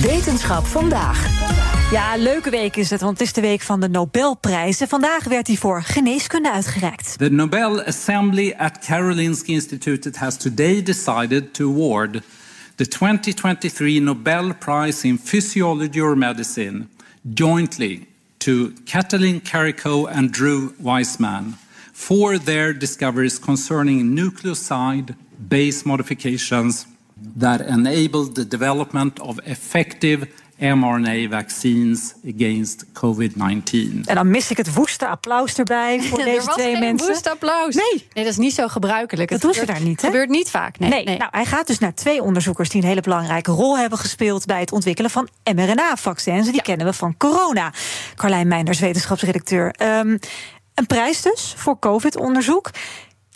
Wetenschap vandaag. Ja, leuke week is het, want het is de week van de Nobelprijzen. Vandaag werd hij voor geneeskunde uitgereikt. The Nobel Assembly at Karolinska Institute has today decided to award the 2023 Nobel Prize in Physiology or Medicine jointly to Katalin Kariko and Drew Weissman for their discoveries concerning nucleoside base modifications that enable the development of effective mRNA vaccines against COVID-19. En dan mis ik het woeste applaus erbij voor deze er was twee geen mensen. woest applaus. Nee. nee, dat is niet zo gebruikelijk. Dat Het doen ze gebeurt- daar niet, hè? gebeurt niet vaak. Nee, Nee, nee. Nou, hij gaat dus naar twee onderzoekers die een hele belangrijke rol hebben gespeeld bij het ontwikkelen van mRNA-vaccins. Die kennen we van corona. Carlijn Meinders, wetenschapsredacteur. Ehm, een prijs dus voor COVID-onderzoek.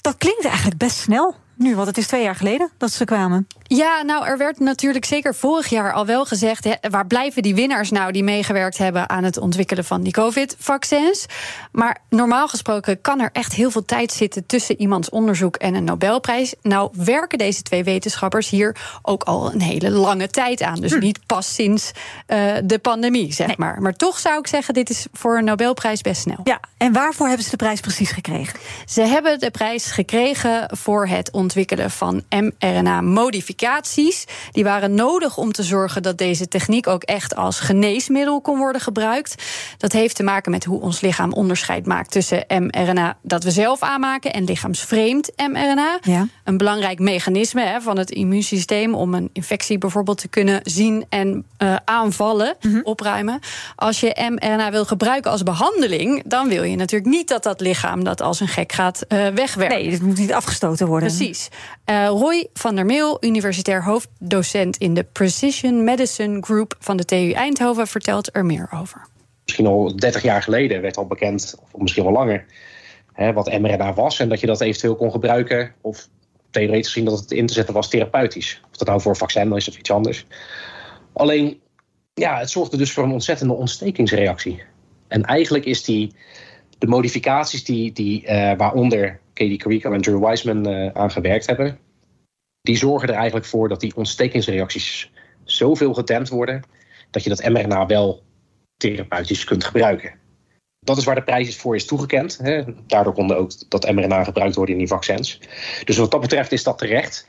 Dat klinkt eigenlijk best snel nu, want het is twee jaar geleden dat ze kwamen. Ja, nou, er werd natuurlijk zeker vorig jaar al wel gezegd... Waar blijven die winnaars nou die meegewerkt hebben... aan het ontwikkelen van die COVID-vaccins? Maar normaal gesproken kan er echt heel veel tijd zitten... tussen iemands onderzoek en een Nobelprijs. Nou werken deze twee wetenschappers hier ook al een hele lange tijd aan. Dus niet pas sinds eh, de pandemie, zeg maar. Maar toch zou ik zeggen, dit is voor een Nobelprijs best snel. Ja, en waarvoor hebben ze de prijs precies gekregen? Ze hebben de prijs gekregen voor het ontwikkelen van mRNA-modificaties. Die waren nodig om te zorgen dat deze techniek ook echt als geneesmiddel kon worden gebruikt. Dat heeft te maken met hoe ons lichaam onderscheid maakt tussen mRNA dat we zelf aanmaken en lichaamsvreemd mRNA. Ja. Een belangrijk mechanisme hè, van het immuunsysteem om een infectie bijvoorbeeld te kunnen zien en eh, aanvallen, opruimen. Als je mRNA wil gebruiken als behandeling, dan wil je natuurlijk niet dat dat lichaam dat als een gek gaat eh, wegwerken. Nee, dit moet niet afgestoten worden. Precies. Eh, Roy van der Meel, universitair hoofddocent in de Precision Medicine Group van de TU Eindhoven, vertelt er meer over. misschien al 30 jaar geleden werd al bekend, of misschien wel langer, hè, wat mRNA was en dat je dat eventueel kon gebruiken, of theoretisch gezien dat het in te zetten was therapeutisch. Of dat nou voor een vaccin is of iets anders. Alleen, ja, het zorgde dus voor een ontzettende ontstekingsreactie. En eigenlijk is die, de modificaties die, die eh, waaronder Katie Carico en Drew Weissman eh, aan gewerkt hebben, die zorgen er eigenlijk voor dat die ontstekingsreacties zoveel gedempt worden, dat je dat mRNA wel therapeutisch kunt gebruiken. Dat is waar de prijs voor is toegekend. Hè. Daardoor konden ook dat mRNA gebruikt worden in die vaccins. Dus wat dat betreft is dat terecht.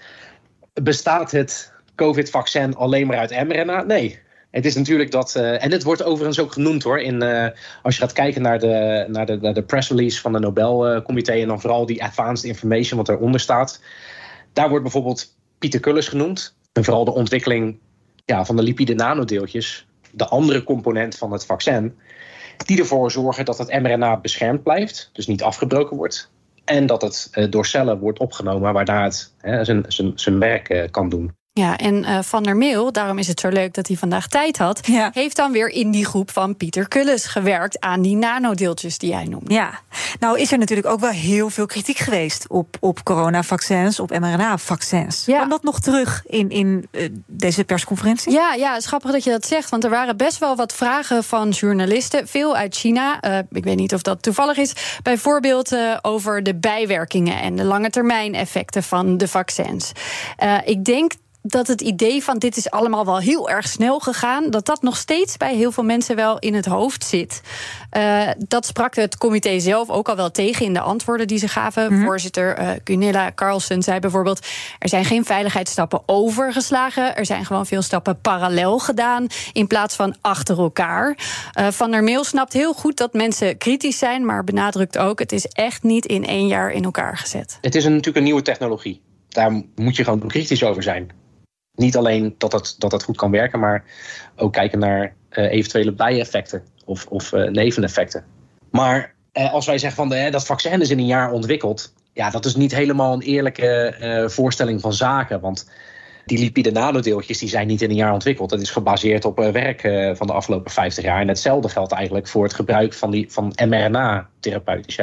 Bestaat het COVID-vaccin alleen maar uit mRNA? Nee. Het is natuurlijk dat, eh, en het wordt overigens ook genoemd hoor, in, eh, als je gaat kijken naar de, naar de, naar de press release van de Nobelcomité en dan vooral die advanced information wat eronder staat. Daar wordt bijvoorbeeld Pieter Cullis genoemd. En vooral de ontwikkeling ja, van de lipide nanodeeltjes, de andere component van het vaccin, die ervoor zorgen dat het mRNA beschermd blijft, dus niet afgebroken wordt. En dat het eh, door cellen wordt opgenomen, waarna het zijn, zijn, zijn werk eh, kan doen. Ja, en eh, Van der Meel, daarom is het zo leuk dat hij vandaag tijd had, Ja. heeft dan weer in die groep van Pieter Kulles gewerkt aan die nanodeeltjes die hij noemde. Ja, nou is er natuurlijk ook wel heel veel kritiek geweest op, op coronavaccins, op mRNA-vaccins. Ja. Kwam dat nog terug in, in eh, deze persconferentie? Ja, ja, het is grappig dat je dat zegt. Want er waren best wel wat vragen van journalisten. Veel uit China. Eh, ik weet niet of dat toevallig is. Bijvoorbeeld over de bijwerkingen en de lange termijn effecten van de vaccins. Ik denk dat het idee van dit is allemaal wel heel erg snel gegaan, dat dat nog steeds bij heel veel mensen wel in het hoofd zit. Eh, dat sprak het comité zelf ook al wel tegen in de antwoorden die ze gaven. Voorzitter eh Gunilla Carlsen zei bijvoorbeeld: er zijn geen veiligheidsstappen overgeslagen, er zijn gewoon veel stappen parallel gedaan in plaats van achter elkaar. Eh, van der Meel snapt heel goed dat mensen kritisch zijn, maar benadrukt ook: het is echt niet in één jaar in elkaar gezet. Het is een, natuurlijk een nieuwe technologie. Daar moet je gewoon kritisch over zijn. Niet alleen dat het, dat het goed kan werken, maar ook kijken naar eh, eventuele bijeffecten of, of eh, neveneffecten. Maar eh, als wij zeggen van eh, dat vaccin is in een jaar ontwikkeld, ja, dat is niet helemaal een eerlijke voorstelling van zaken. Want die lipide nanodeeltjes die zijn niet in een jaar ontwikkeld. Dat is gebaseerd op werk van de afgelopen 50 jaar. En hetzelfde geldt eigenlijk voor het gebruik van, die, van mRNA-therapeutisch.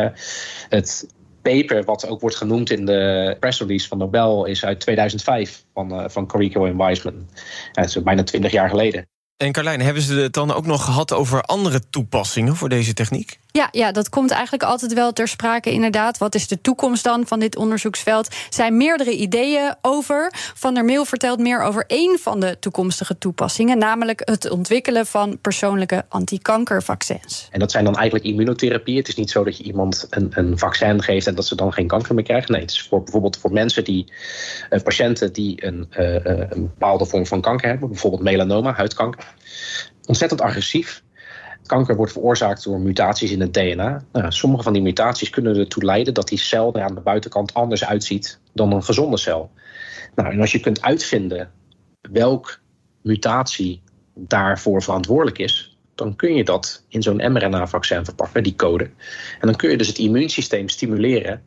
Het paper, wat ook wordt genoemd in de press release van Nobel, is uit 2005 van, eh, van Carico en Weissman. Ja, is bijna 20 jaar geleden. En Carlijn, hebben ze het dan ook nog gehad over andere toepassingen voor deze techniek? Ja, ja, dat komt eigenlijk altijd wel ter sprake, inderdaad. Wat is de toekomst dan van dit onderzoeksveld? Er zijn meerdere ideeën over. Van der Meel vertelt meer over één van de toekomstige toepassingen, namelijk het ontwikkelen van persoonlijke antikankervaccins. En dat zijn dan eigenlijk immunotherapie. Het is niet zo dat je iemand een, een vaccin geeft en dat ze dan geen kanker meer krijgen. Nee, het is voor, bijvoorbeeld voor mensen die, uh, patiënten die een, uh, een bepaalde vorm van kanker hebben, bijvoorbeeld melanoma, huidkanker. Ontzettend agressief. Kanker wordt veroorzaakt door mutaties in het DNA. Nou, sommige van die mutaties kunnen ertoe leiden dat die cel er aan de buitenkant anders uitziet dan een gezonde cel. Nou, en als je kunt uitvinden welk mutatie daarvoor verantwoordelijk is, dan kun je dat in zo'n mRNA-vaccin verpakken, die code. En dan kun je dus het immuunsysteem stimuleren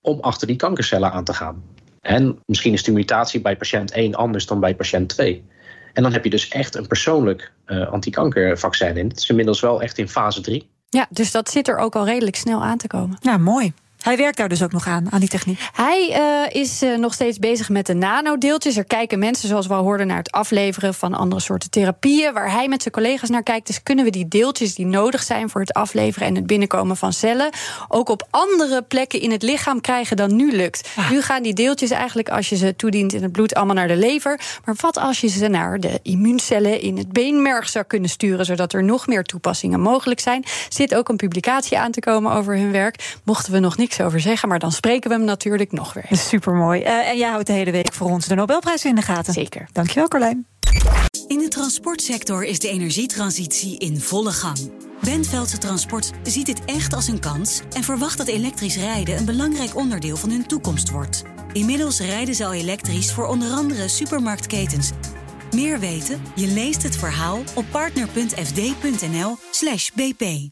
om achter die kankercellen aan te gaan. En misschien is de mutatie bij patiënt 1 anders dan bij patiënt 2. En dan heb je dus echt een persoonlijk uh, antikankervaccin in. Het is inmiddels wel echt in fase 3. Ja, dus dat zit er ook al redelijk snel aan te komen. Ja, mooi. Hij werkt daar dus ook nog aan, aan die techniek. Hij uh, is uh, nog steeds bezig met de nanodeeltjes. Er kijken mensen, zoals we al hoorden, naar het afleveren van andere soorten therapieën. Waar hij met zijn collega's naar kijkt, is kunnen we die deeltjes die nodig zijn voor het afleveren en het binnenkomen van cellen, ook op andere plekken in het lichaam krijgen dan nu lukt. Ah. Nu gaan die deeltjes eigenlijk, als je ze toedient in het bloed, allemaal naar de lever. Maar wat als je ze naar de immuuncellen in het beenmerg zou kunnen sturen, zodat er nog meer toepassingen mogelijk zijn? Zit ook een publicatie aan te komen over hun werk. Mochten we nog niks over zeggen, maar dan spreken we hem natuurlijk nog weer. Supermooi. Uh, en jij houdt de hele week voor ons de Nobelprijs in de gaten. Zeker. Dankjewel, Carlijn. In de transportsector is de energietransitie in volle gang. Bentveldse Transport ziet dit echt als een kans en verwacht dat elektrisch rijden een belangrijk onderdeel van hun toekomst wordt. Inmiddels rijden ze al elektrisch voor onder andere supermarktketens. Meer weten? Je leest het verhaal op partner.fd.nl/bp.